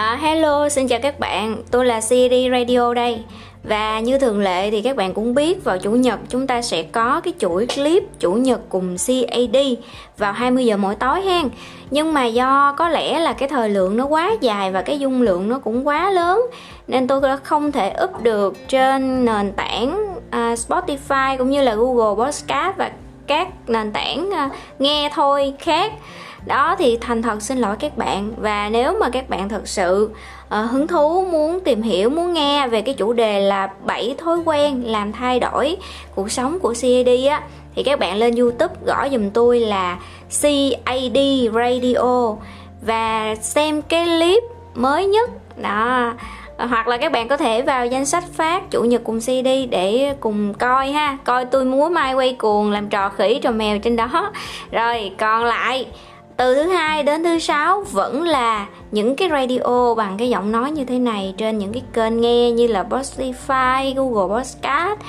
À, hello, xin chào các bạn, tôi là CD Radio đây. Và như thường lệ thì các bạn cũng biết vào Chủ nhật chúng ta sẽ có cái chuỗi clip Chủ nhật cùng CAD vào 20 giờ mỗi tối hen. Nhưng mà do có lẽ là cái thời lượng nó quá dài và cái dung lượng nó cũng quá lớn Nên tôi đã không thể up được trên nền tảng uh, Spotify cũng như là Google Podcast và các nền tảng ờ, nghe thôi khác. Đó thì thành thật xin lỗi các bạn. Và nếu mà các bạn thật sự uh, hứng thú muốn tìm hiểu muốn nghe về cái chủ đề là 7 thói quen làm thay đổi cuộc sống của CAD á thì các bạn lên YouTube gõ dùm tôi là CAD Radio và xem cái clip mới nhất. Đó hoặc là các bạn có thể vào danh sách phát chủ nhật cùng CD để cùng coi ha. Coi tôi múa mai quay cuồng làm trò khỉ trò mèo trên đó. Rồi còn lại từ thứ hai đến thứ sáu vẫn là những cái radio bằng cái giọng nói như thế này trên những cái kênh nghe như là Spotify, Google Podcast.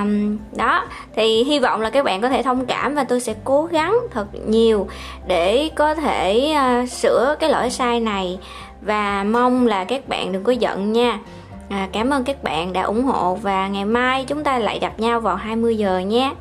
Um, đó thì hy vọng là các bạn có thể thông cảm và tôi sẽ cố gắng thật nhiều để có thể uh, sửa cái lỗi sai này và mong là các bạn đừng có giận nha. À, cảm ơn các bạn đã ủng hộ và ngày mai chúng ta lại gặp nhau vào 20 giờ nhé.